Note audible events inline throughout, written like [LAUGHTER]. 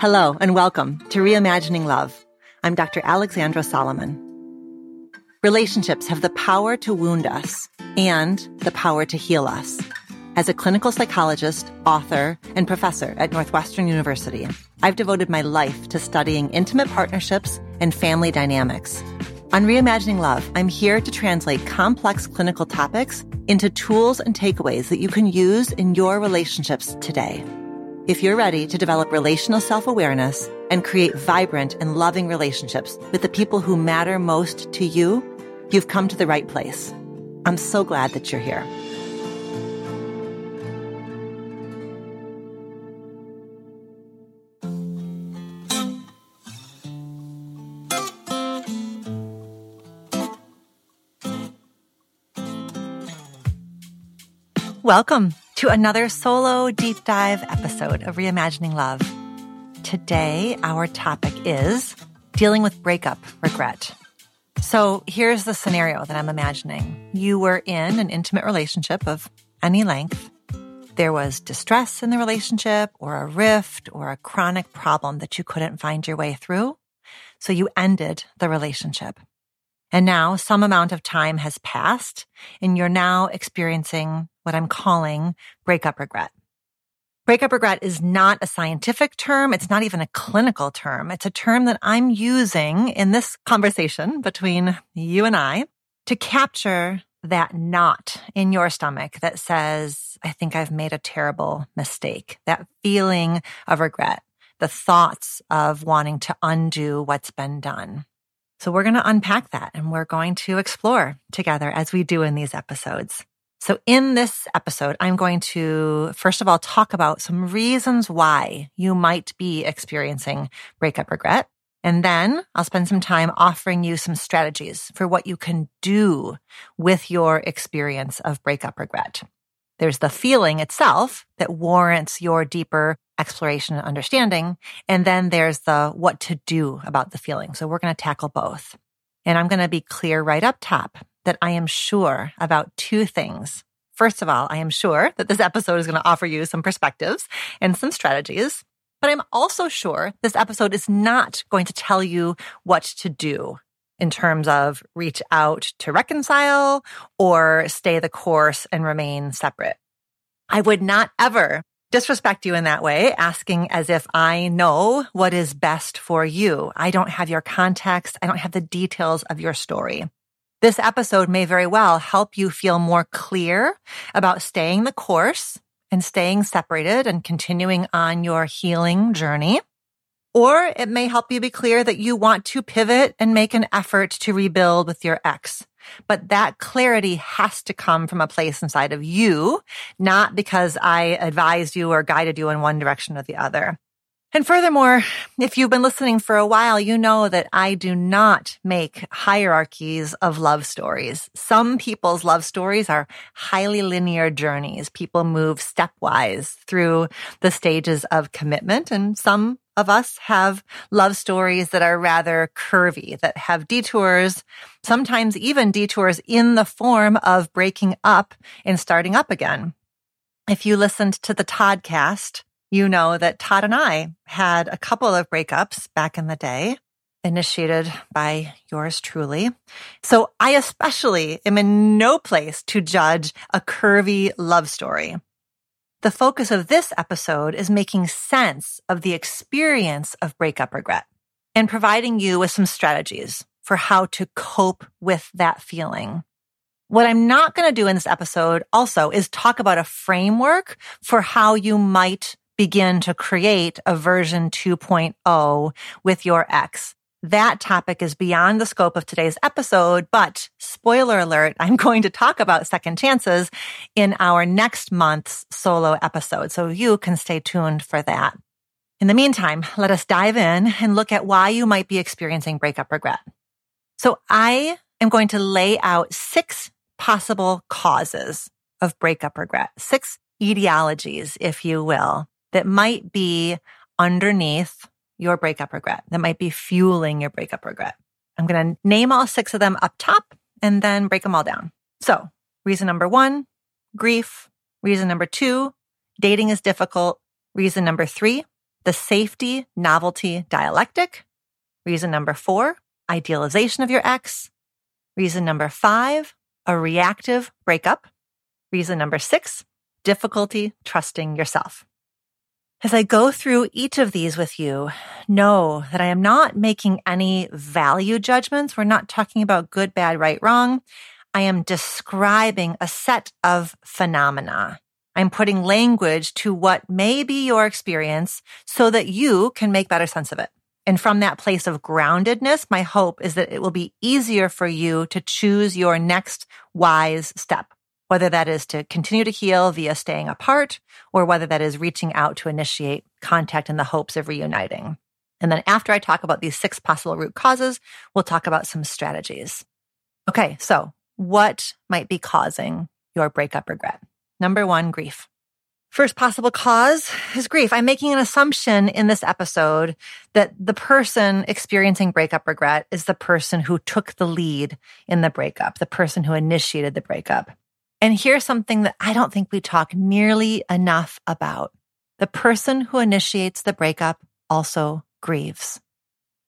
Hello, and welcome to Reimagining Love. I'm Dr. Alexandra Solomon. Relationships have the power to wound us and the power to heal us. As a clinical psychologist, author, and professor at Northwestern University, I've devoted my life to studying intimate partnerships and family dynamics. On Reimagining Love, I'm here to translate complex clinical topics into tools and takeaways that you can use in your relationships today. If you're ready to develop relational self awareness and create vibrant and loving relationships with the people who matter most to you, you've come to the right place. I'm so glad that you're here. Welcome to another solo deep dive episode of Reimagining Love. Today, our topic is dealing with breakup regret. So here's the scenario that I'm imagining. You were in an intimate relationship of any length. There was distress in the relationship or a rift or a chronic problem that you couldn't find your way through. So you ended the relationship. And now some amount of time has passed and you're now experiencing what I'm calling breakup regret. Breakup regret is not a scientific term. It's not even a clinical term. It's a term that I'm using in this conversation between you and I to capture that knot in your stomach that says, I think I've made a terrible mistake. That feeling of regret, the thoughts of wanting to undo what's been done. So we're going to unpack that and we're going to explore together as we do in these episodes. So in this episode, I'm going to first of all talk about some reasons why you might be experiencing breakup regret. And then I'll spend some time offering you some strategies for what you can do with your experience of breakup regret. There's the feeling itself that warrants your deeper exploration and understanding. And then there's the what to do about the feeling. So we're going to tackle both. And I'm going to be clear right up top that I am sure about two things. First of all, I am sure that this episode is going to offer you some perspectives and some strategies. But I'm also sure this episode is not going to tell you what to do in terms of reach out to reconcile or stay the course and remain separate. I would not ever disrespect you in that way, asking as if I know what is best for you. I don't have your context. I don't have the details of your story. This episode may very well help you feel more clear about staying the course and staying separated and continuing on your healing journey. Or it may help you be clear that you want to pivot and make an effort to rebuild with your ex. But that clarity has to come from a place inside of you, not because I advised you or guided you in one direction or the other. And furthermore, if you've been listening for a while, you know that I do not make hierarchies of love stories. Some people's love stories are highly linear journeys. People move stepwise through the stages of commitment and some of us have love stories that are rather curvy, that have detours, sometimes even detours in the form of breaking up and starting up again. If you listened to the Toddcast, you know that Todd and I had a couple of breakups back in the day, initiated by yours truly. So I especially am in no place to judge a curvy love story. The focus of this episode is making sense of the experience of breakup regret and providing you with some strategies for how to cope with that feeling. What I'm not going to do in this episode also is talk about a framework for how you might begin to create a version 2.0 with your ex. That topic is beyond the scope of today's episode, but spoiler alert, I'm [LAUGHS] going to talk about second chances in our next month's solo episode. So you can stay tuned for that. In the meantime, let us dive in and look at why you might be experiencing breakup regret. So I am going to lay out six possible causes of breakup regret, six etiologies, if you will, that might be underneath your breakup regret, that might be fueling your breakup regret. I'm going to name all six of them up top and then break them all down. So reason number one, grief. Reason number two, dating is difficult. Reason number three, the safety novelty dialectic. Reason number four, idealization of your ex. Reason number five, a reactive breakup. Reason number six, difficulty trusting yourself. As I go through each of these with you, know that I am not making any value judgments. We're not talking about good, bad, right, wrong. I am describing a set of phenomena. I'm putting language to what may be your experience so that you can make better sense of it. And from that place of groundedness, my hope is that it will be easier for you to choose your next wise step whether that is to continue to heal via staying apart or whether that is reaching out to initiate contact in the hopes of reuniting. And then after I talk about these six possible root causes, we'll talk about some strategies. Okay, so what might be causing your breakup regret? Number one, grief. First possible cause is grief. I'm making an assumption in this episode that the person experiencing breakup regret is the person who took the lead in the breakup, the person who initiated the breakup. And here's something that I don't think we talk nearly enough about. The person who initiates the breakup also grieves.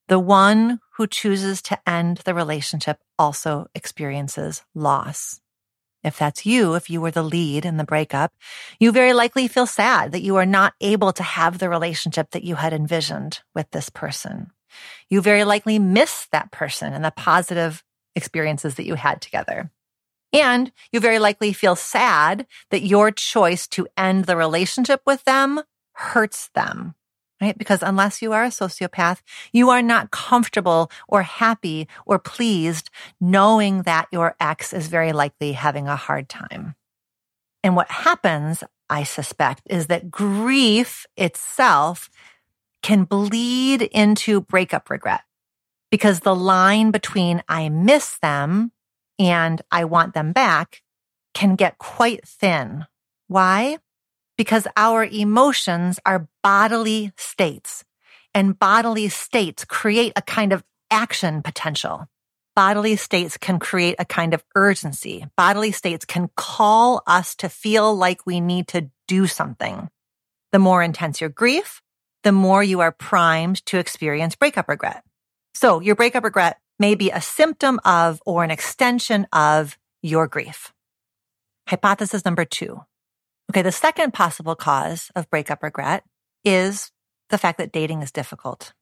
The one who chooses to end the relationship also experiences loss. If that's you, if you were the lead in the breakup, you very likely feel sad that you are not able to have the relationship that you had envisioned with this person. You very likely miss that person and the positive experiences that you had together. And you very likely feel sad that your choice to end the relationship with them hurts them, right? Because unless you are a sociopath, you are not comfortable or happy or pleased knowing that your ex is very likely having a hard time. And what happens, I suspect, is that grief itself can bleed into breakup regret because the line between I miss them and I want them back can get quite thin. Why? Because our emotions are bodily states and bodily states create a kind of action potential. Bodily states can create a kind of urgency. Bodily states can call us to feel like we need to do something. The more intense your grief, the more you are primed to experience breakup regret. So your breakup regret may be a symptom of or an extension of your grief. Hypothesis number two. Okay, the second possible cause of breakup regret is the fact that dating is difficult.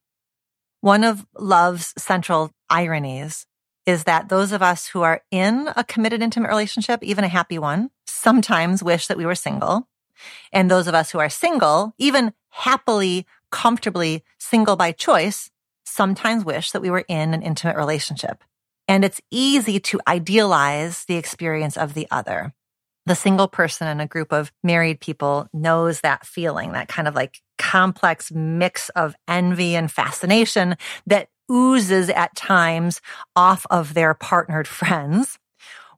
One of love's central ironies is that those of us who are in a committed intimate relationship, even a happy one, sometimes wish that we were single. And those of us who are single, even happily, comfortably single by choice, sometimes wish that we were in an intimate relationship. And it's easy to idealize the experience of the other. The single person in a group of married people knows that feeling, that kind of like complex mix of envy and fascination that oozes at times off of their partnered [LAUGHS] friends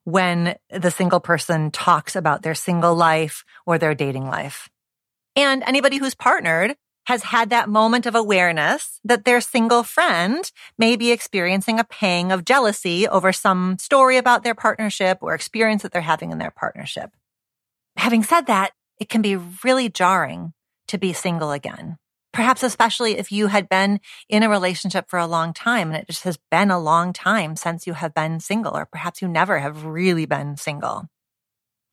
when the single person talks about their single life or their dating life. And anybody who's partnered has had that moment of awareness that their single friend may be experiencing a pang of jealousy over some story about their partnership or experience that they're having in their partnership. Having said that, it can be really jarring to be single again. Perhaps especially if you had been in a relationship for a long time and it just has been a long time since you have been single, or perhaps you never have really been single.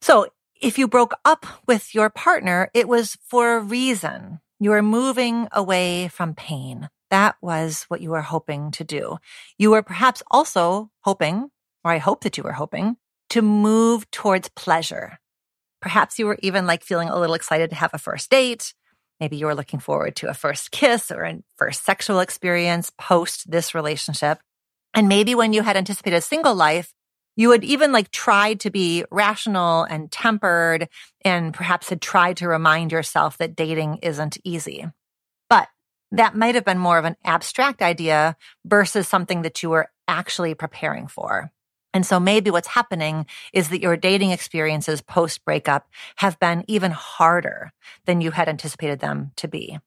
So if you broke up with your partner, it was for a reason. You are moving away from pain. That was what you were hoping to do. You were perhaps also hoping, or I hope that you were hoping, to move towards pleasure. Perhaps you were even like feeling a little excited to have a first date. Maybe you were looking forward to a first kiss or a first sexual experience post this relationship. And maybe when you had anticipated a single life, you had even like tried to be rational and tempered and perhaps had tried to remind yourself that dating isn't easy. But that might have been more of an abstract idea versus something that you were actually preparing for. And so maybe what's happening is that your dating experiences post breakup have been even harder than you had anticipated them to be.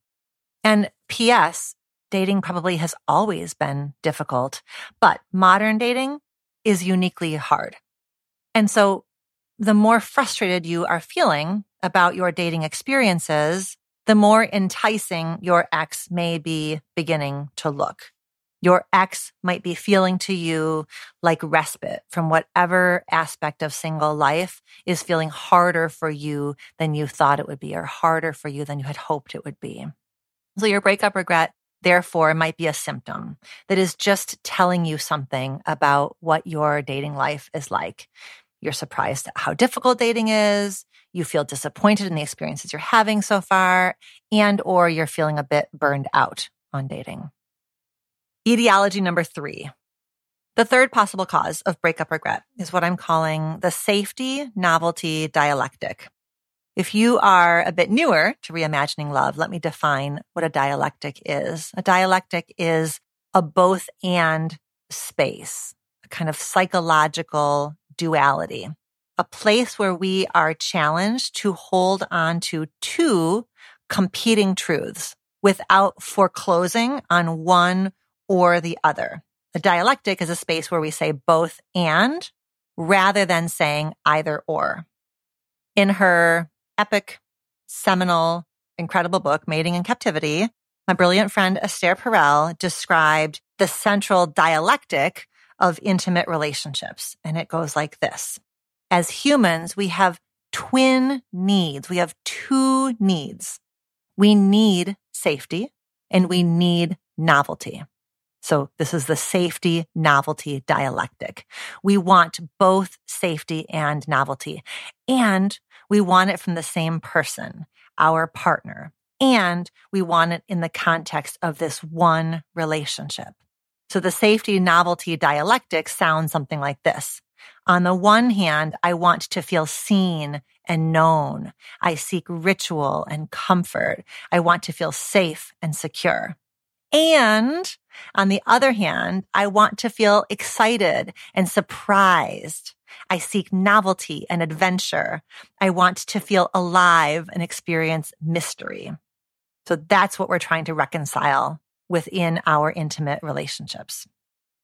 And P.S. Dating probably has always been difficult, but modern dating is uniquely hard. And so the more frustrated you are feeling about your dating experiences, the more enticing your ex may be beginning to look. Your ex might be feeling to you like respite from whatever aspect of single life is feeling harder for you than you thought it would be or harder for you than you had hoped it would be. So your breakup regret therefore it might be a symptom that is just telling you something about what your dating life is like. You're surprised at how difficult dating is. You feel disappointed in the experiences you're having so far and or you're feeling a bit burned out on dating. Etiology number three. The third possible cause of breakup regret is what I'm calling the safety novelty dialectic. If you are a bit newer to reimagining love, let me define what a dialectic is. A dialectic is a both and space, a kind of psychological duality, a place where we are challenged to hold on to two competing truths without foreclosing on one or the other. A dialectic is a space where we say both and rather than saying either or. In her epic, seminal, incredible book, Mating in Captivity, my brilliant friend Esther Perel described the central dialectic of intimate relationships. And it goes like this. As humans, we have twin needs. We have two needs. We need safety and we need novelty. So this is the safety novelty dialectic. We want both safety and novelty. And we want it from the same person, our partner. And we want it in the context of this one relationship. So the safety novelty dialectic sounds something like this. On the one hand, I want to feel seen and known. I seek ritual and comfort. I want to feel safe and secure. And on the other hand, I want to feel excited and surprised. I seek novelty and adventure. I want to feel alive and experience mystery. So that's what we're trying to reconcile within our intimate relationships.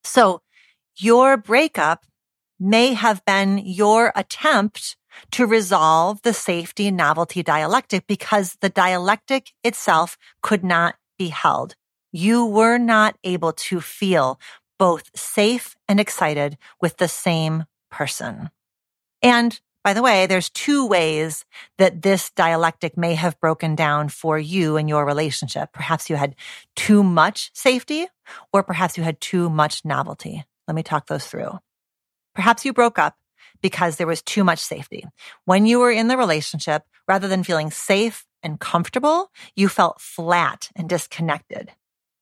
So your breakup may have been your attempt to resolve the safety and novelty dialectic because the dialectic itself could not be held. You were not able to feel both safe and excited with the same person. And by the way, there's two ways that this dialectic may have broken down for you in your relationship. Perhaps you had too much safety or perhaps you had too much novelty. Let me talk those through. Perhaps you broke up because there was too much safety. When you were in the relationship, rather than feeling safe and comfortable, you felt flat and disconnected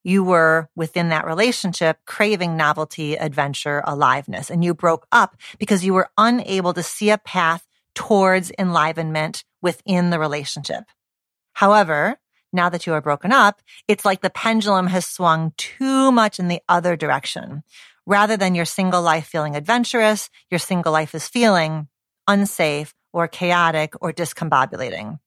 you were within that relationship craving novelty, adventure, aliveness, and you broke up because you were unable to see a path towards enlivenment within the relationship. However, now that you are broken up, it's like the pendulum has swung too much in the other direction. Rather than your single life feeling adventurous, your single life is feeling unsafe or chaotic or discombobulating.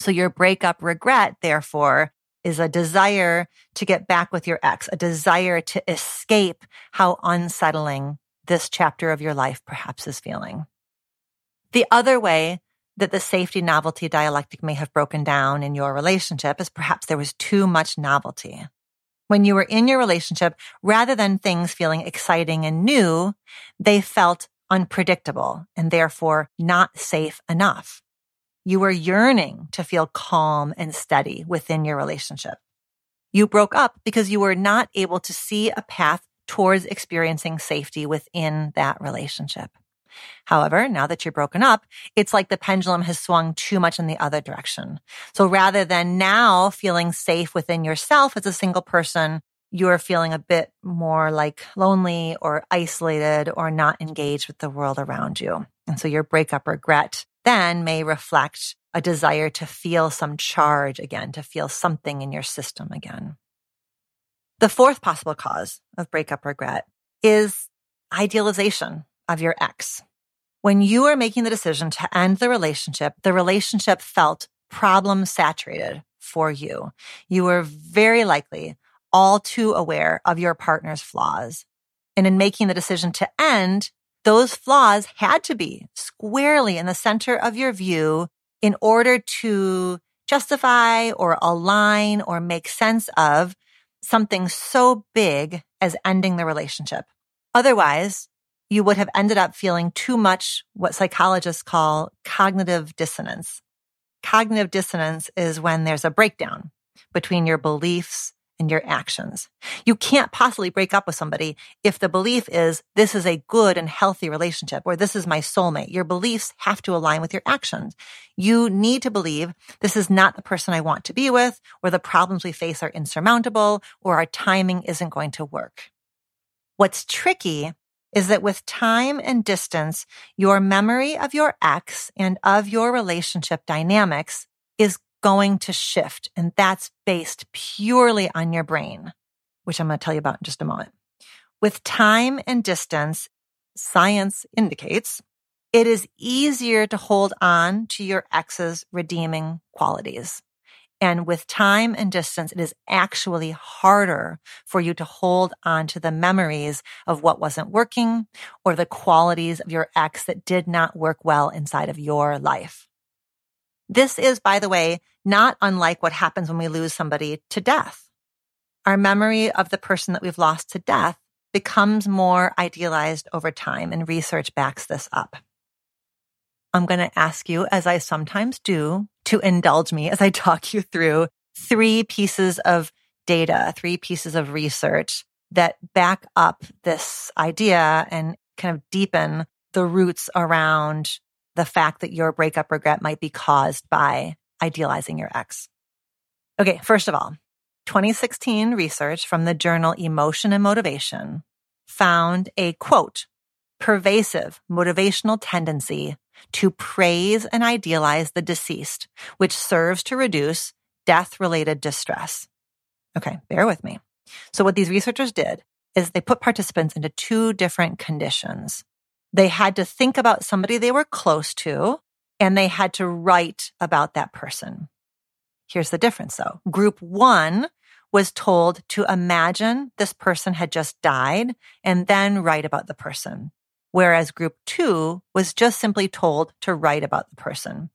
So your breakup regret, therefore, is a desire to get back with your ex, a desire to escape how unsettling this chapter of your life perhaps is feeling. The other way that the safety novelty dialectic may have broken down in your relationship is perhaps there was too much novelty. When you were in your relationship, rather than things feeling exciting and new, they felt unpredictable and therefore not safe enough. You were yearning to feel calm and steady within your relationship. You broke up because you were not able to see a path towards experiencing safety within that relationship. However, now that you're broken up, it's like the pendulum has swung too much in the other direction. So rather than now feeling safe within yourself as a single person, you're feeling a bit more like lonely or isolated or not engaged with the world around you. And so your breakup regret then may reflect a desire to feel some charge again, to feel something in your system again. The fourth possible cause of breakup regret is idealization of your ex. When you are making the decision to end the relationship, the relationship felt problem saturated for you. You were very likely all too aware of your partner's flaws. And in making the decision to end, those flaws had to be squarely in the center of your view in order to justify or align or make sense of something so big as ending the relationship. Otherwise, you would have ended up feeling too much what psychologists call cognitive dissonance. Cognitive dissonance is when there's a breakdown between your beliefs and your actions. You can't possibly break up with somebody if the belief is this is a good and healthy relationship or this is my soulmate. Your beliefs have to align with your actions. You need to believe this is not the person I want to be with or the problems we face are insurmountable or our timing isn't going to work. What's tricky is that with time and distance, your memory of your ex and of your relationship dynamics is going to shift. And that's based purely on your brain, which I'm going to tell you about in just a moment. With time and distance, science indicates it is easier to hold on to your ex's redeeming qualities. And with time and distance, it is actually harder for you to hold on to the memories of what wasn't working or the qualities of your ex that did not work well inside of your life. This is, by the way, not unlike what happens when we lose somebody to death. Our memory of the person that we've lost to death becomes more idealized over time, and research backs this up. I'm going to ask you, as I sometimes do, to indulge me as I talk you through three pieces of data, three pieces of research that back up this idea and kind of deepen the roots around the fact that your breakup regret might be caused by idealizing your ex. Okay, first of all, 2016 research from the journal Emotion and Motivation found a quote, pervasive motivational tendency to praise and idealize the deceased, which serves to reduce death related distress. Okay, bear with me. So, what these researchers did is they put participants into two different conditions. They had to think about somebody they were close to, and they had to write about that person. Here's the difference though. Group one was told to imagine this person had just died and then write about the person whereas group two was just simply told to write about the person.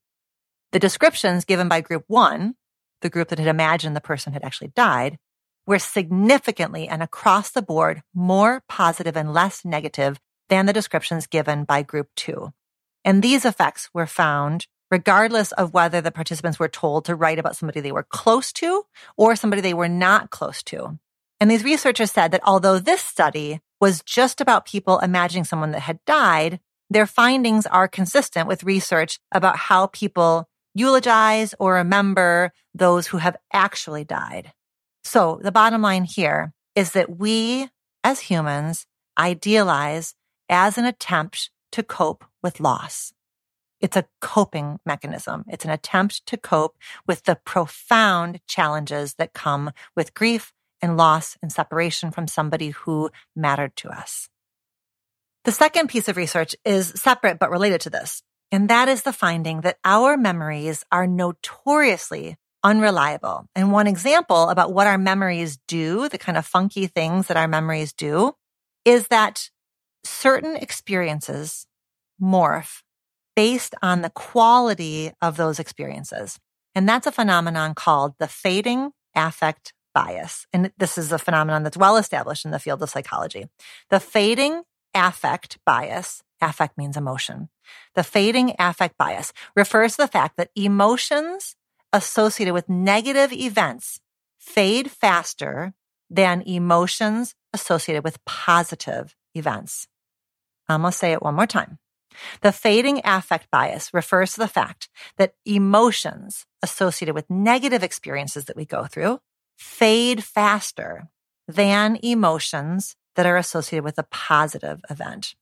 The descriptions given by group one, the group that had imagined the person had actually died, were significantly and across the board more positive and less negative than the descriptions given by group two. And these effects were found regardless of whether the participants were told to write about somebody they were close to or somebody they were not close to. And these researchers said that although this study was just about people imagining someone that had died, their findings are consistent with research about how people eulogize or remember those who have actually died. So the bottom line here is that we as humans idealize as an attempt to cope with loss. It's a coping mechanism. It's an attempt to cope with the profound challenges that come with grief and loss and separation from somebody who mattered to us. The second piece of research is separate but related to this, and that is the finding that our memories are notoriously unreliable. And one example about what our memories do, the kind of funky things that our memories do, is that certain experiences morph based on the quality of those experiences. And that's a phenomenon called the fading affect bias. And this is a phenomenon that's well established in the field of psychology. The fading affect bias, affect means emotion. The fading affect bias refers to the fact that emotions associated with negative events fade faster than emotions associated with positive events. I'm going to say it one more time. The fading affect bias refers to the fact that emotions associated with negative experiences that we go through fade faster than emotions that are associated with a positive event.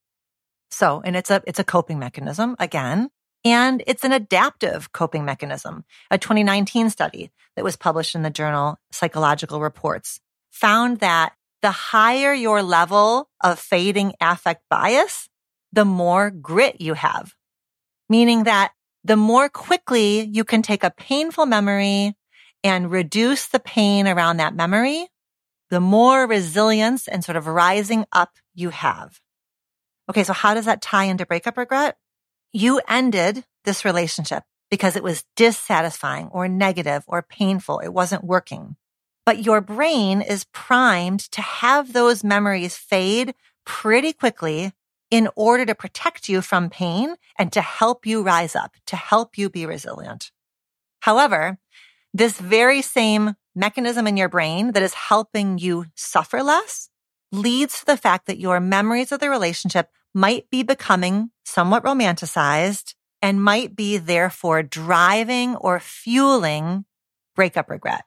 So, and it's a, it's a coping mechanism again, and it's an adaptive coping mechanism. A 2019 study that was published in the journal Psychological Reports found that the higher your level of fading affect bias, the more grit you have. Meaning that the more quickly you can take a painful memory and reduce the pain around that memory, the more resilience and sort of rising up you have. Okay, so how does that tie into breakup regret? You ended this relationship because it was dissatisfying or negative or painful. It wasn't working. But your brain is primed to have those memories fade pretty quickly in order to protect you from pain and to help you rise up, to help you be resilient. However, this very same mechanism in your brain that is helping you suffer less leads to the fact that your memories of the relationship might be becoming somewhat romanticized and might be therefore driving or fueling breakup regret,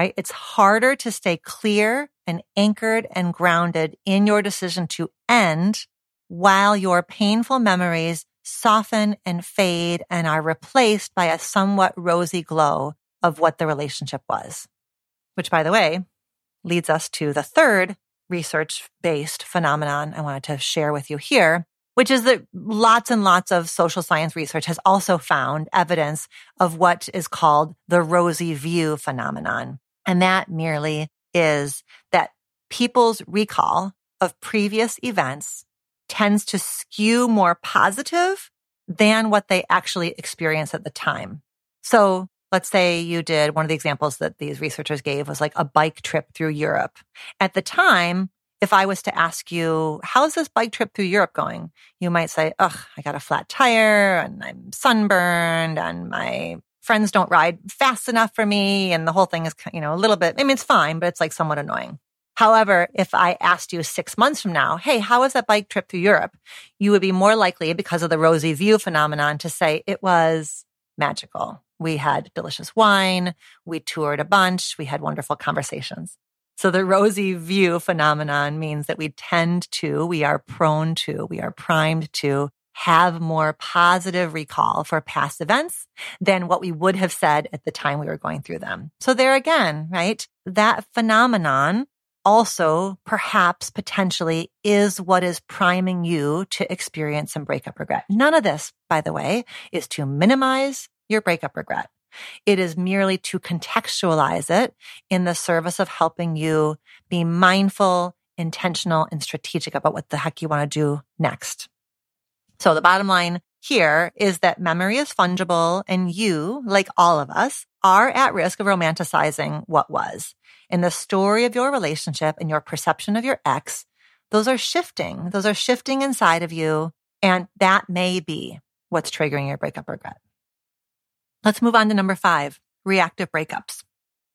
right? It's harder to stay clear and anchored and grounded in your decision to end while your painful memories soften and fade and are replaced by a somewhat rosy glow of what the relationship was. Which, by the way, leads us to the third research based phenomenon I wanted to share with you here, which is that lots and lots of social science research has also found evidence of what is called the rosy view phenomenon. And that merely is that people's recall of previous events tends to skew more positive than what they actually experienced at the time. So let's say you did one of the examples that these researchers gave was like a bike trip through Europe. At the time, if I was to ask you, how's this bike trip through Europe going? You might say, ugh, I got a flat tire and I'm sunburned and my friends don't ride fast enough for me. And the whole thing is, you know, a little bit, I mean, it's fine, but it's like somewhat annoying. However, if I asked you six months from now, hey, how was that bike trip through Europe? You would be more likely, because of the rosy view phenomenon, to say it was magical. We had delicious wine. We toured a bunch. We had wonderful conversations. So the rosy view phenomenon means that we tend to, we are prone to, we are primed to have more positive recall for past events than what we would have said at the time we were going through them. So there again, right? That phenomenon also perhaps potentially is what is priming you to experience some breakup regret. None of this, by the way, is to minimize your breakup regret. It is merely to contextualize it in the service of helping you be mindful, intentional, and strategic about what the heck you want to do next. So the bottom line here is that memory is fungible and you, like all of us, are at risk of romanticizing what was. In the story of your relationship and your perception of your ex, those are shifting. Those are shifting inside of you. And that may be what's triggering your breakup regret. Let's move on to number five, reactive breakups.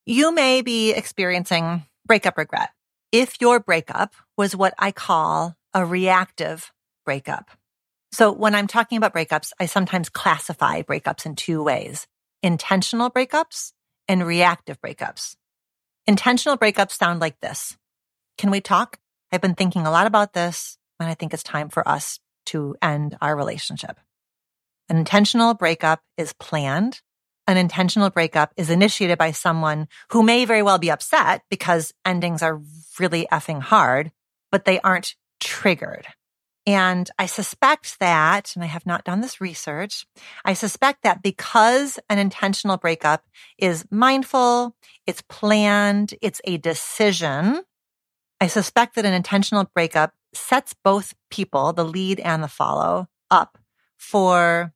You may be experiencing breakup regret if your breakup was what I call a reactive breakup. So when I'm talking about breakups, I sometimes classify breakups in two ways, intentional breakups and reactive breakups. Intentional breakups sound like this. Can we talk? I've been thinking a lot about this and I think it's time for us to end our relationship. An intentional breakup is planned. An intentional breakup is initiated by someone who may very well be upset because endings are really effing hard, but they aren't triggered. And I suspect that, and I have not done this research, I suspect that because an intentional breakup is mindful, it's planned, it's a decision, I suspect that an intentional breakup sets both people, the lead and the follow, up for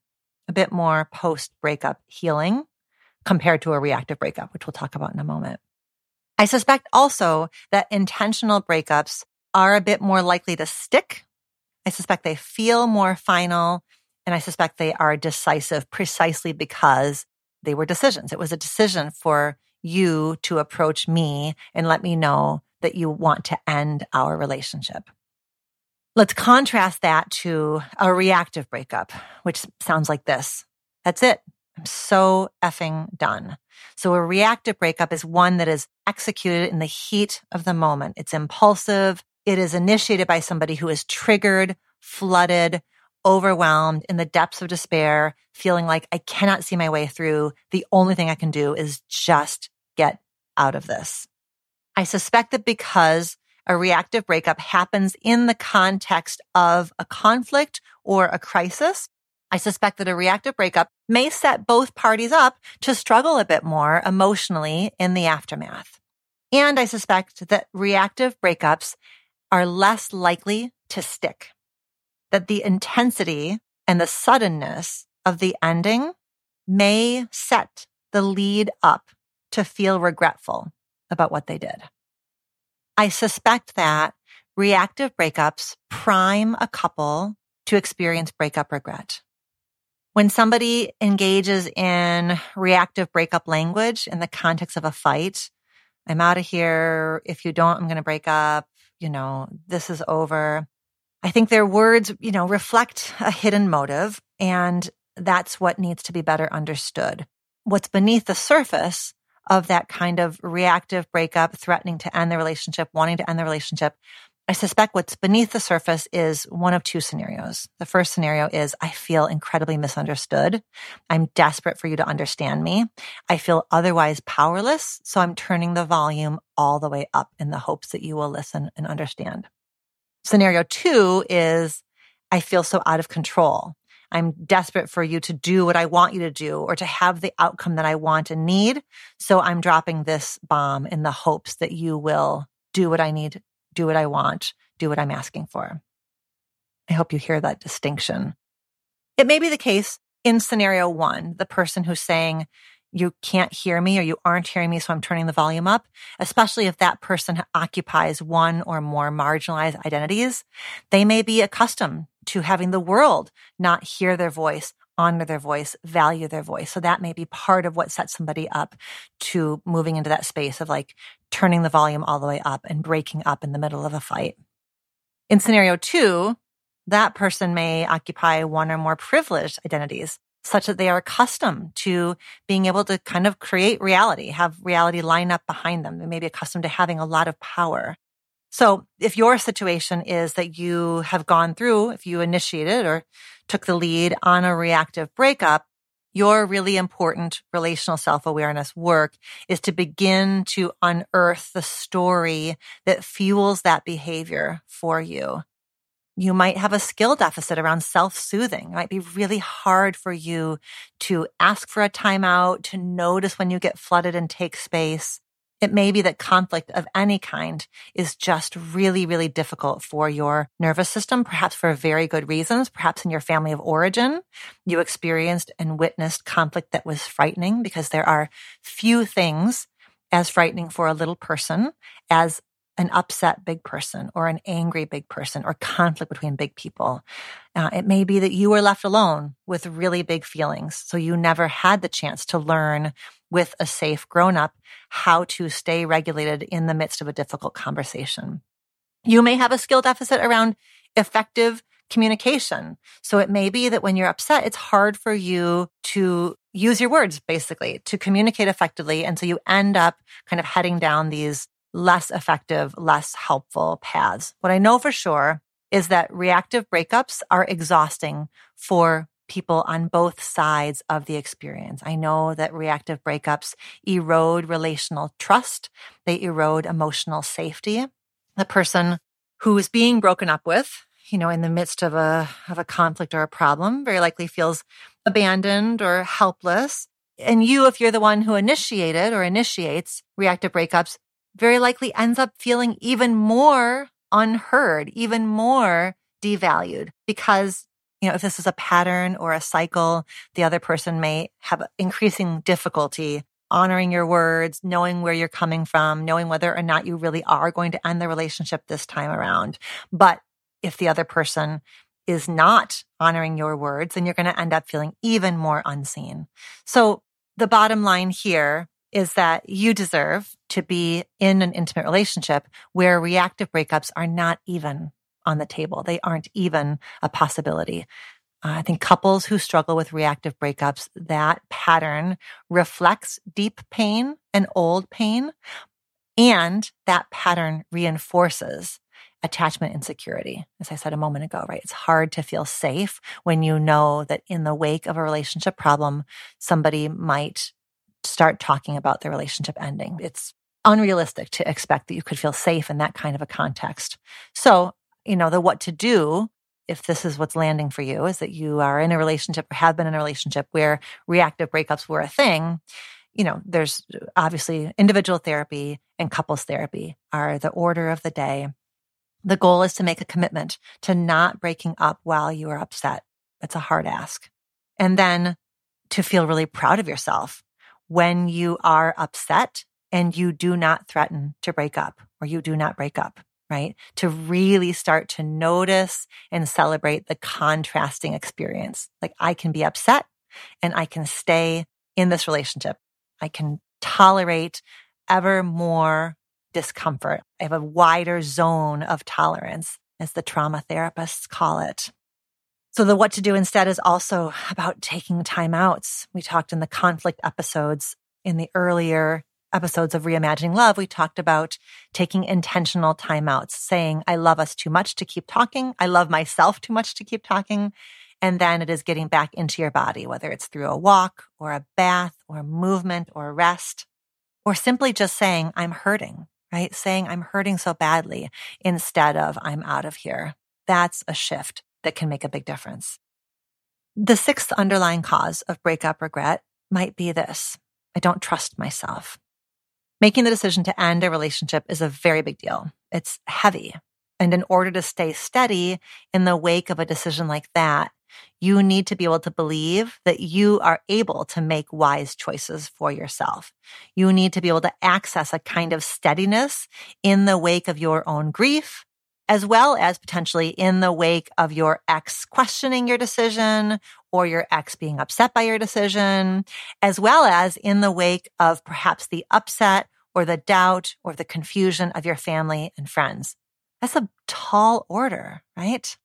a bit more post breakup healing compared to a reactive breakup, which we'll talk about in a moment. I suspect also that intentional breakups are a bit more likely to stick I suspect they feel more final and I suspect they are decisive precisely because they were decisions. It was a decision for you to approach me and let me know that you want to end our relationship. Let's contrast that to a reactive breakup, which sounds like this. That's it. I'm so effing done. So a reactive breakup is one that is executed in the heat of the moment. It's impulsive. It is initiated by somebody who is triggered, flooded, overwhelmed in the depths of despair, feeling like I cannot see my way through. The only thing I can do is just get out of this. I suspect that because a reactive breakup happens in the context of a conflict or a crisis, I suspect that a reactive breakup may set both parties up to struggle a bit more emotionally in the aftermath. And I suspect that reactive breakups are less likely to stick. that the intensity and the suddenness of the ending may set the lead up to feel regretful about what they did. I suspect that reactive breakups prime a couple to experience breakup regret. When somebody engages in reactive breakup language in the context of a fight, I'm out of here. If you don't, I'm going to break up. You know, this is over. I think their words, you know, reflect a hidden motive and that's what needs to be better understood. What's beneath the surface of that kind of reactive breakup, threatening to end the relationship, wanting to end the relationship. I suspect what's beneath the surface is one of two scenarios. The first scenario is I feel incredibly misunderstood. I'm desperate for you to understand me. I feel otherwise powerless. So I'm turning the volume all the way up in the hopes that you will listen and understand. Scenario two is I feel so out of control. I'm desperate for you to do what I want you to do or to have the outcome that I want and need. So I'm dropping this bomb in the hopes that you will do what I need, do what I want, do what I'm asking for. I hope you hear that distinction. It may be the case in scenario one, the person who's saying, you can't hear me or you aren't hearing me, so I'm turning the volume up, especially if that person occupies one or more marginalized identities. They may be accustomed to having the world not hear their voice, honor their voice, value their voice. So that may be part of what sets somebody up to moving into that space of like turning the volume all the way up and breaking up in the middle of a fight. In scenario two, that person may occupy one or more privileged identities such that they are accustomed to being able to kind of create reality, have reality line up behind them. They may be accustomed to having a lot of power. So if your situation is that you have gone through, if you initiated or took the lead on a reactive breakup, your really important relational self awareness work is to begin to unearth the story that fuels that behavior for you. You might have a skill deficit around self soothing. It might be really hard for you to ask for a timeout, to notice when you get flooded and take space. It may be that conflict of any kind is just really, really difficult for your nervous system, perhaps for very good reasons. Perhaps in your family of origin, you experienced and witnessed conflict that was frightening because there are few things as frightening for a little person as an upset big person or an angry big person or conflict between big people. Uh, it may be that you were left alone with really big feelings. So you never had the chance to learn with a safe grown up how to stay regulated in the midst of a difficult conversation. You may have a skill deficit around effective communication. So it may be that when you're upset, it's hard for you to use your words, basically, to communicate effectively. And so you end up kind of heading down these less effective, less helpful paths. What I know for sure is that reactive breakups are exhausting for people on both sides of the experience. I know that reactive breakups erode relational trust. They erode emotional safety. The person who is being broken up with, you know, in the midst of a, of a conflict or a problem very likely feels abandoned or helpless. And you, if you're the one who initiated or initiates reactive breakups, very likely ends up feeling even more unheard, even more devalued because you know, if this is a pattern or a cycle, the other person may have increasing difficulty honoring your words, knowing where you're coming from, knowing whether or not you really are going to end the relationship this time around. But if the other person is not honoring your words, then you're going to end up feeling even more unseen. So the bottom line here is that you deserve to be in an intimate relationship where reactive breakups are not even on the table. They aren't even a possibility. Uh, I think couples who struggle with reactive breakups, that pattern reflects deep pain and old pain. And that pattern reinforces attachment insecurity. As I said a moment ago, right? It's hard to feel safe when you know that in the wake of a relationship problem, somebody might start talking about the relationship ending. It's unrealistic to expect that you could feel safe in that kind of a context. So you know, the what to do if this is what's landing for you is that you are in a relationship or have been in a relationship where reactive breakups were a thing. You know, there's obviously individual therapy and couples therapy are the order of the day. The goal is to make a commitment to not breaking up while you are upset. It's a hard ask. And then to feel really proud of yourself when you are upset and you do not threaten to break up or you do not break up, right? To really start to notice and celebrate the contrasting experience. Like I can be upset and I can stay in this relationship. I can tolerate ever more discomfort. I have a wider zone of tolerance, as the trauma therapists call it. So the what to do instead is also about taking timeouts. We talked in the conflict episodes in the earlier episodes of Reimagining Love. We talked about taking intentional timeouts, saying, I love us too much to keep talking. I love myself too much to keep talking. And then it is getting back into your body, whether it's through a walk or a bath or movement or rest, or simply just saying, I'm hurting, right? Saying, I'm hurting so badly instead of I'm out of here. That's a shift that can make a big difference. The sixth underlying cause of breakup regret might be this. I don't trust myself. Making the decision to end a relationship is a very big deal. It's heavy. And in order to stay steady in the wake of a decision like that, you need to be able to believe that you are able to make wise choices for yourself. You need to be able to access a kind of steadiness in the wake of your own grief, as well as potentially in the wake of your ex questioning your decision or your ex being upset by your decision, as well as in the wake of perhaps the upset or the doubt or the confusion of your family and friends. That's a tall order, right?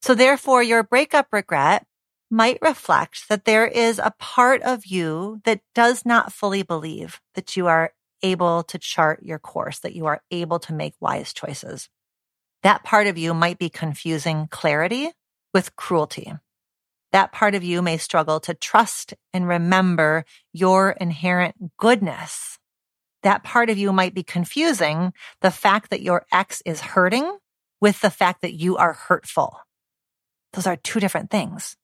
So therefore, your breakup regret might reflect that there is a part of you that does not fully believe that you are able to chart your course, that you are able to make wise choices. That part of you might be confusing clarity with cruelty. That part of you may struggle to trust and remember your inherent goodness. That part of you might be confusing the fact that your ex is hurting with the fact that you are hurtful. Those are two different things,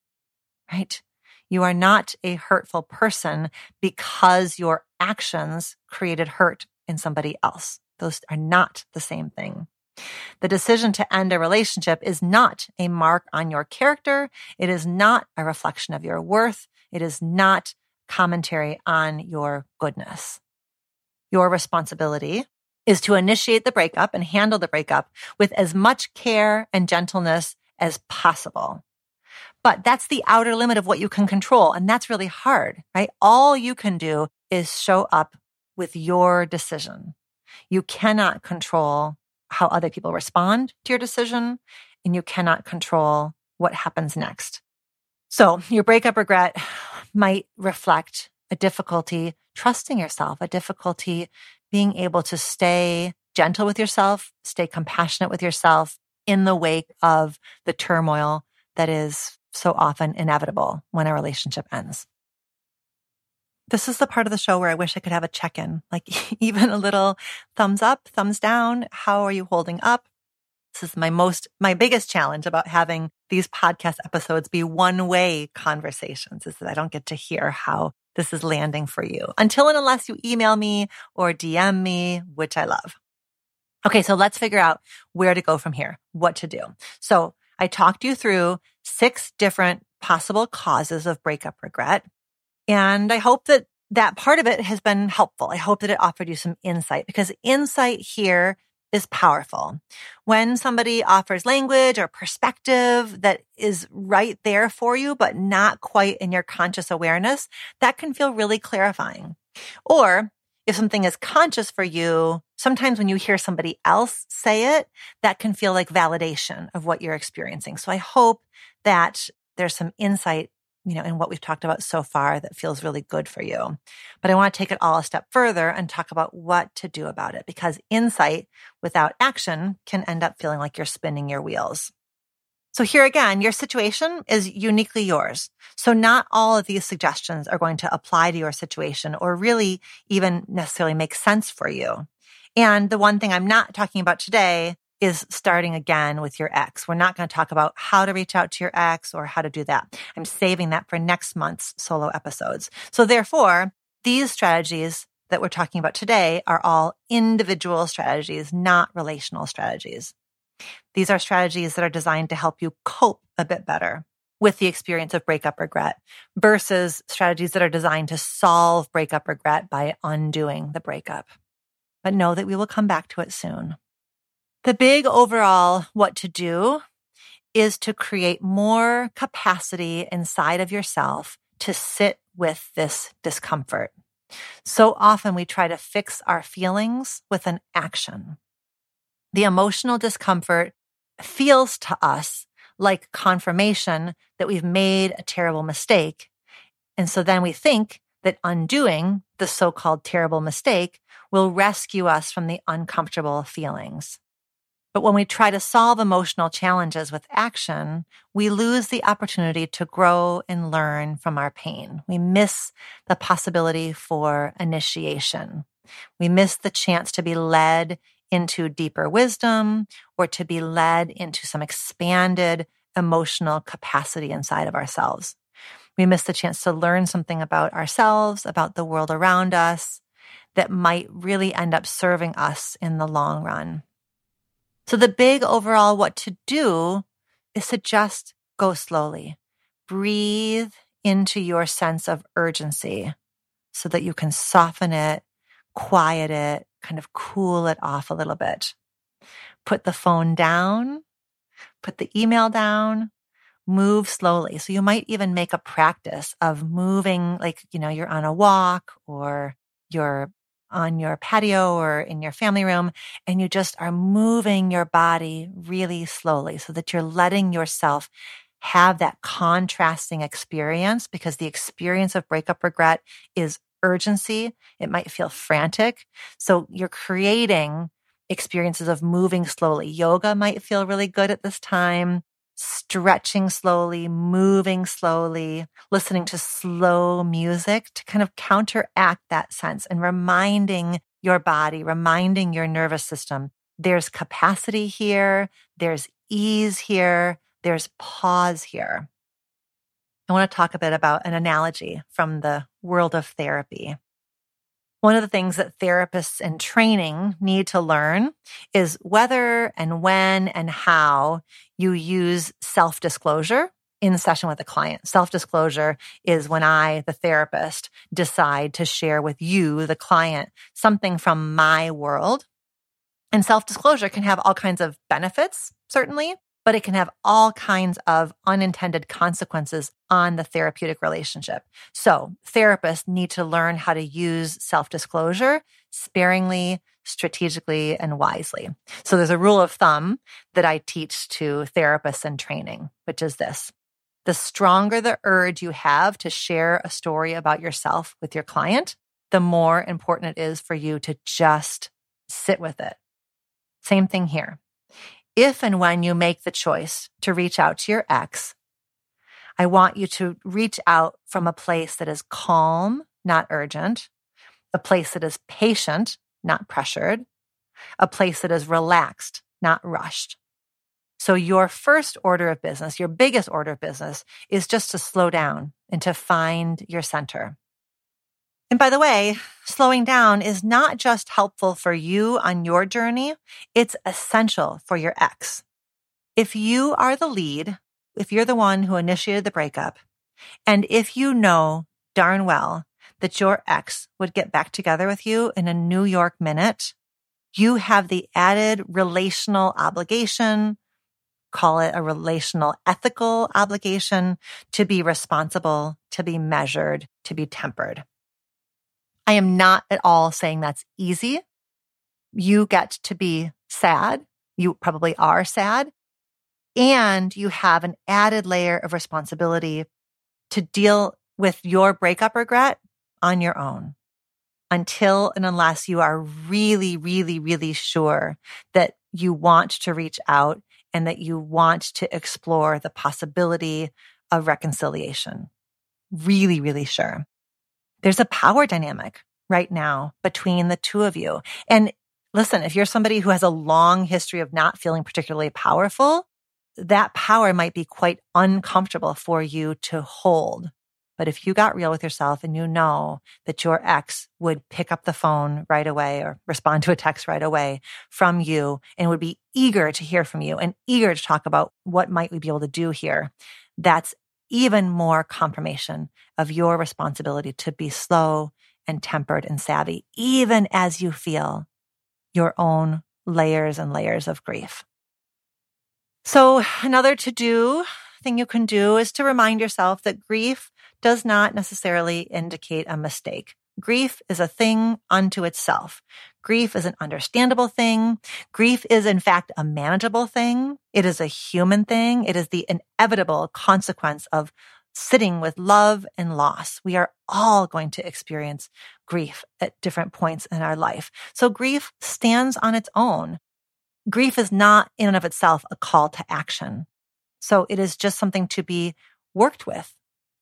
right? You are not a hurtful person because your actions created hurt in somebody else. Those are not the same thing. The decision to end a relationship is not a mark on your character. It is not a reflection of your worth. It is not commentary on your goodness. Your responsibility is to initiate the breakup and handle the breakup with as much care and gentleness as possible. But that's the outer limit of what you can control. And that's really hard, right? All you can do is show up with your decision. You cannot control how other people respond to your decision, and you cannot control what happens next. So your breakup regret might reflect a difficulty trusting yourself, a difficulty being able to stay gentle with yourself, stay compassionate with yourself, in the wake of the turmoil that is so often inevitable when a relationship ends. This is the part of the show where I wish I could have a check in, like [LAUGHS] even a little thumbs up, thumbs down. How are you holding up? This is my most, my biggest challenge about having these podcast episodes be one way conversations is that I don't get to hear how this is landing for you until and unless you email me or DM me, which I love. Okay, so let's figure out where to go from here, what to do. So I talked you through six different possible causes of breakup regret. And I hope that that part of it has been helpful. I hope that it offered you some insight because insight here is powerful. When somebody offers language or perspective that is right there for you, but not quite in your conscious awareness, that can feel really clarifying. Or if something is conscious for you, sometimes when you hear somebody else say it, that can feel like validation of what you're experiencing. So I hope that there's some insight, you know, in what we've talked about so far that feels really good for you. But I want to take it all a step further and talk about what to do about it because insight without action can end up feeling like you're spinning your wheels. So here again, your situation is uniquely yours. So not all of these suggestions are going to apply to your situation or really even necessarily make sense for you. And the one thing I'm not talking about today is starting again with your ex. We're not going to talk about how to reach out to your ex or how to do that. I'm saving that for next month's solo episodes. So therefore, these strategies that we're talking about today are all individual strategies, not relational strategies. These are strategies that are designed to help you cope a bit better with the experience of breakup regret versus strategies that are designed to solve breakup regret by undoing the breakup. But know that we will come back to it soon. The big overall what to do is to create more capacity inside of yourself to sit with this discomfort. So often we try to fix our feelings with an action. The emotional discomfort feels to us like confirmation that we've made a terrible mistake. And so then we think that undoing the so called terrible mistake will rescue us from the uncomfortable feelings. But when we try to solve emotional challenges with action, we lose the opportunity to grow and learn from our pain. We miss the possibility for initiation. We miss the chance to be led into deeper wisdom or to be led into some expanded emotional capacity inside of ourselves. We miss the chance to learn something about ourselves, about the world around us that might really end up serving us in the long run. So the big overall what to do is to just go slowly. Breathe into your sense of urgency so that you can soften it, quiet it, kind of cool it off a little bit. Put the phone down, put the email down, move slowly. So you might even make a practice of moving, like, you know, you're on a walk or you're on your patio or in your family room, and you just are moving your body really slowly so that you're letting yourself have that contrasting experience because the experience of breakup regret is urgency. It might feel frantic. So you're creating experiences of moving slowly. Yoga might feel really good at this time stretching slowly, moving slowly, listening to slow music to kind of counteract that sense and reminding your body, reminding your nervous system there's capacity here, there's ease here, there's pause here. I want to talk a bit about an analogy from the world of therapy. One of the things that therapists in training need to learn is whether and when and how you use self disclosure in session with a client. Self disclosure is when I, the therapist, decide to share with you, the client, something from my world. And self disclosure can have all kinds of benefits, certainly, but it can have all kinds of unintended consequences on the therapeutic relationship. So therapists need to learn how to use self disclosure sparingly, strategically, and wisely. So there's a rule of thumb that I teach to therapists in training, which is this. The stronger the urge you have to share a story about yourself with your client, the more important it is for you to just sit with it. Same thing here if and when you make the choice to reach out to your ex, I want you to reach out from a place that is calm, not urgent, a place that is patient, not pressured, a place that is relaxed, not rushed. So your first order of business, your biggest order of business is just to slow down and to find your center. And by the way, slowing down is not just helpful for you on your journey, it's essential for your ex. If you are the lead, if you're the one who initiated the breakup, and if you know darn well that your ex would get back together with you in a New York minute, you have the added relational obligation, call it a relational ethical obligation to be responsible, to be measured, to be tempered. I am not at all saying that's easy. You get to be sad. You probably are sad. And you have an added layer of responsibility to deal with your breakup regret on your own until and unless you are really, really, really sure that you want to reach out and that you want to explore the possibility of reconciliation. Really, really sure there's a power dynamic right now between the two of you. And listen, if you're somebody who has a long history of not feeling particularly powerful, that power might be quite uncomfortable for you to hold. But if you got real with yourself and you know that your ex would pick up the phone right away or respond to a text right away from you and would be eager to hear from you and eager to talk about what might we be able to do here, that's even more confirmation of your responsibility to be slow and tempered and savvy, even as you feel your own layers and layers of grief. So another to do thing you can do is to remind yourself that grief does not necessarily indicate a mistake. Grief is a thing unto itself. Grief is an understandable thing. Grief is, in fact, a manageable thing. It is a human thing. It is the inevitable consequence of sitting with love and loss. We are all going to experience grief at different points in our life. So grief stands on its own. Grief is not in and of itself a call to action. So it is just something to be worked with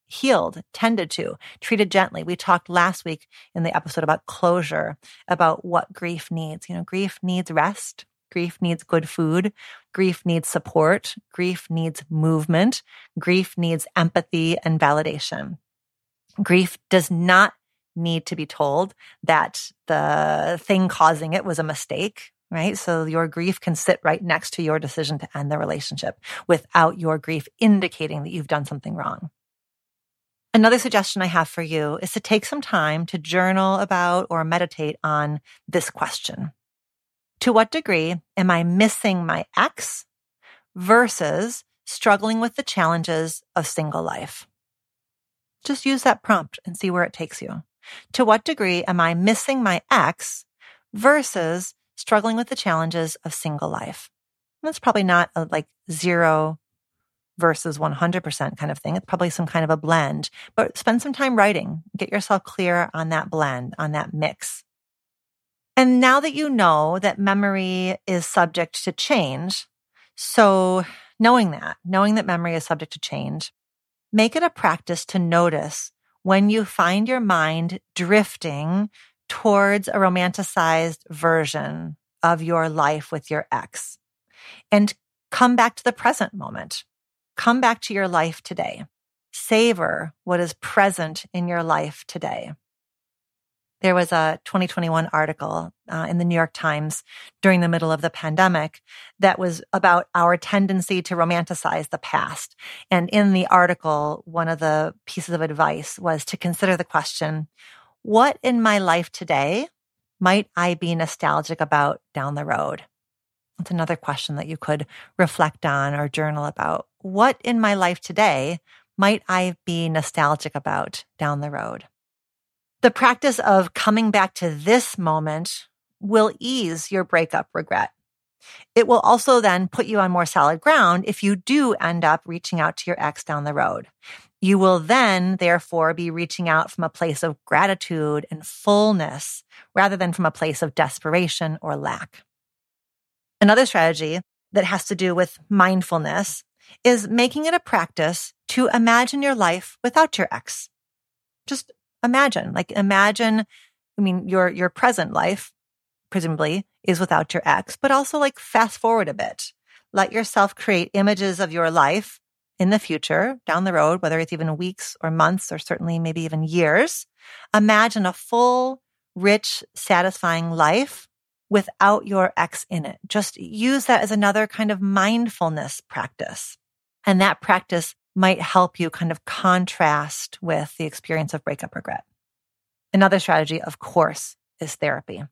healed, tended to, treated gently. We talked last week in the episode about closure, about what grief needs. You know, grief needs rest. Grief needs good food. Grief needs support. Grief needs movement. Grief needs empathy and validation. Grief does not need to be told that the thing causing it was a mistake, right? So your grief can sit right next to your decision to end the relationship without your grief indicating that you've done something wrong. Another suggestion I have for you is to take some time to journal about or meditate on this question. To what degree am I missing my ex versus struggling with the challenges of single life? Just use that prompt and see where it takes you. To what degree am I missing my ex versus struggling with the challenges of single life? That's probably not a like zero versus 100% kind of thing. It's probably some kind of a blend, but spend some time writing. Get yourself clear on that blend, on that mix. And now that you know that memory is subject to change, so knowing that, knowing that memory is subject to change, make it a practice to notice when you find your mind drifting towards a romanticized version of your life with your ex and come back to the present moment. Come back to your life today. Savor what is present in your life today. There was a 2021 article uh, in the New York Times during the middle of the pandemic that was about our tendency to romanticize the past. And in the article, one of the pieces of advice was to consider the question, what in my life today might I be nostalgic about down the road? That's another question that you could reflect on or journal about. What in my life today might I be nostalgic about down the road? The practice of coming back to this moment will ease your breakup regret. It will also then put you on more solid ground if you do end up reaching out to your ex down the road. You will then, therefore, be reaching out from a place of gratitude and fullness rather than from a place of desperation or lack. Another strategy that has to do with mindfulness is making it a practice to imagine your life without your ex. Just imagine, like imagine, I mean, your, your present life, presumably is without your ex, but also like fast forward a bit. Let yourself create images of your life in the future, down the road, whether it's even weeks or months or certainly maybe even years. Imagine a full, rich, satisfying life without your ex in it. Just use that as another kind of mindfulness practice. And that practice might help you kind of contrast with the experience of breakup regret. Another strategy, of course, is therapy.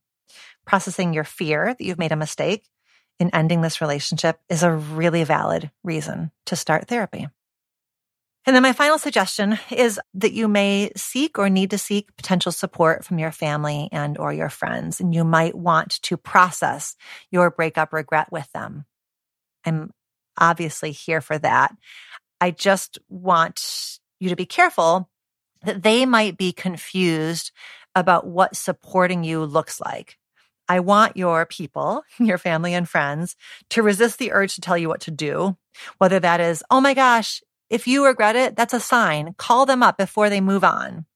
Processing your fear that you've made a mistake in ending this relationship is a really valid reason to start therapy. And then my final suggestion is that you may seek or need to seek potential support from your family and or your friends. And you might want to process your breakup regret with them. I'm obviously here for that. I just want you to be careful that they might be confused about what supporting you looks like. I want your people, [LAUGHS] your family and friends to resist the urge to tell you what to do, whether that is, oh my gosh, if you regret it, that's a sign. Call them up before they move on.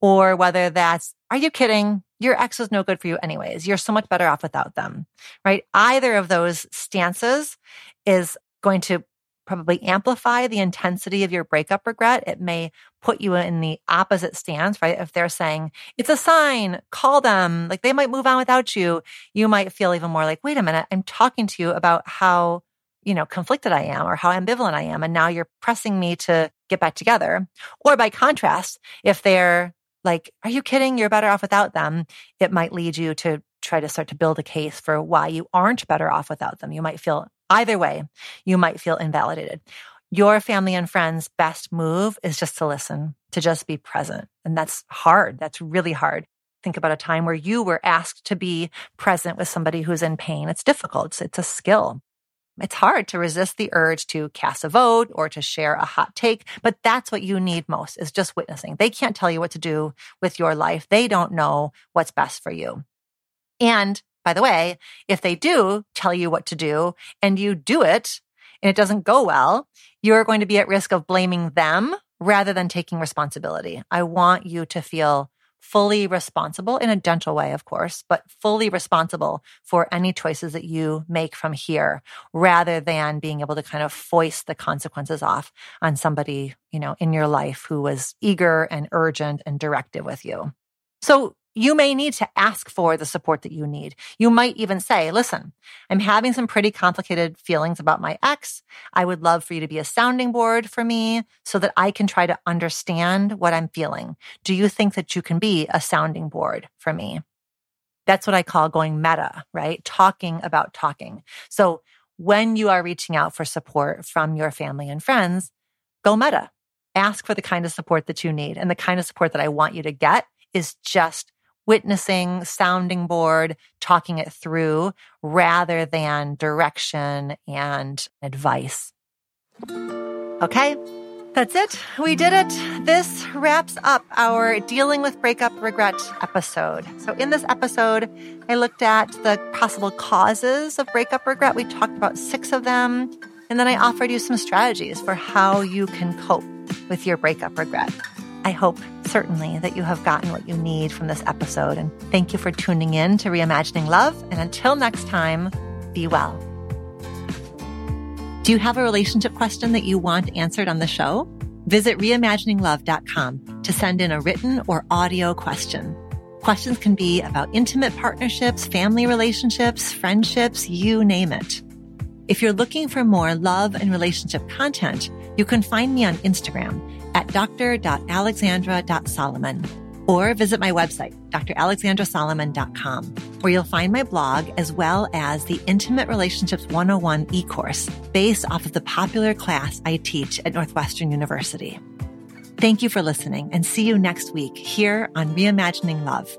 Or whether that's, are you kidding? Your ex was no good for you anyways. You're so much better off without them, right? Either of those stances is going to probably amplify the intensity of your breakup regret. It may put you in the opposite stance, right? If they're saying it's a sign, call them, like they might move on without you, you might feel even more like, wait a minute, I'm talking to you about how, you know, conflicted I am or how ambivalent I am. And now you're pressing me to get back together. Or by contrast, if they're like, are you kidding? You're better off without them. It might lead you to try to start to build a case for why you aren't better off without them. You might feel either way, you might feel invalidated. Your family and friends' best move is just to listen, to just be present. And that's hard. That's really hard. Think about a time where you were asked to be present with somebody who's in pain. It's difficult. It's, it's a skill. It's hard to resist the urge to cast a vote or to share a hot take, but that's what you need most is just witnessing. They can't tell you what to do with your life. They don't know what's best for you. And by the way, if they do tell you what to do and you do it and it doesn't go well, you're going to be at risk of blaming them rather than taking responsibility. I want you to feel fully responsible in a gentle way, of course, but fully responsible for any choices that you make from here rather than being able to kind of foist the consequences off on somebody, you know, in your life who was eager and urgent and directive with you. So you may need to ask for the support that you need. You might even say, listen, I'm having some pretty complicated feelings about my ex. I would love for you to be a sounding board for me so that I can try to understand what I'm feeling. Do you think that you can be a sounding board for me? That's what I call going meta, right? Talking about talking. So when you are reaching out for support from your family and friends, go meta. Ask for the kind of support that you need. And the kind of support that I want you to get is just witnessing, sounding board, talking it through rather than direction and advice. Okay. That's it. We did it. This wraps up our dealing with breakup regret episode. So in this episode, I looked at the possible causes of breakup regret. We talked about six of them. And then I offered you some strategies for how you can cope with your breakup regret. I hope certainly that you have gotten what you need from this episode. And thank you for tuning in to Reimagining Love. And until next time, be well. Do you have a relationship question that you want answered on the show? Visit reimagininglove.com to send in a written or audio question. Questions can be about intimate partnerships, family relationships, friendships, you name it. If you're looking for more love and relationship content, you can find me on Instagram at dr.alexandra.solomon or visit my website, dralexandrasolomon.com, where you'll find my blog as well as the Intimate Relationships 101 e-course based off of the popular class I teach at Northwestern University. Thank you for listening and see you next week here on Reimagining Love.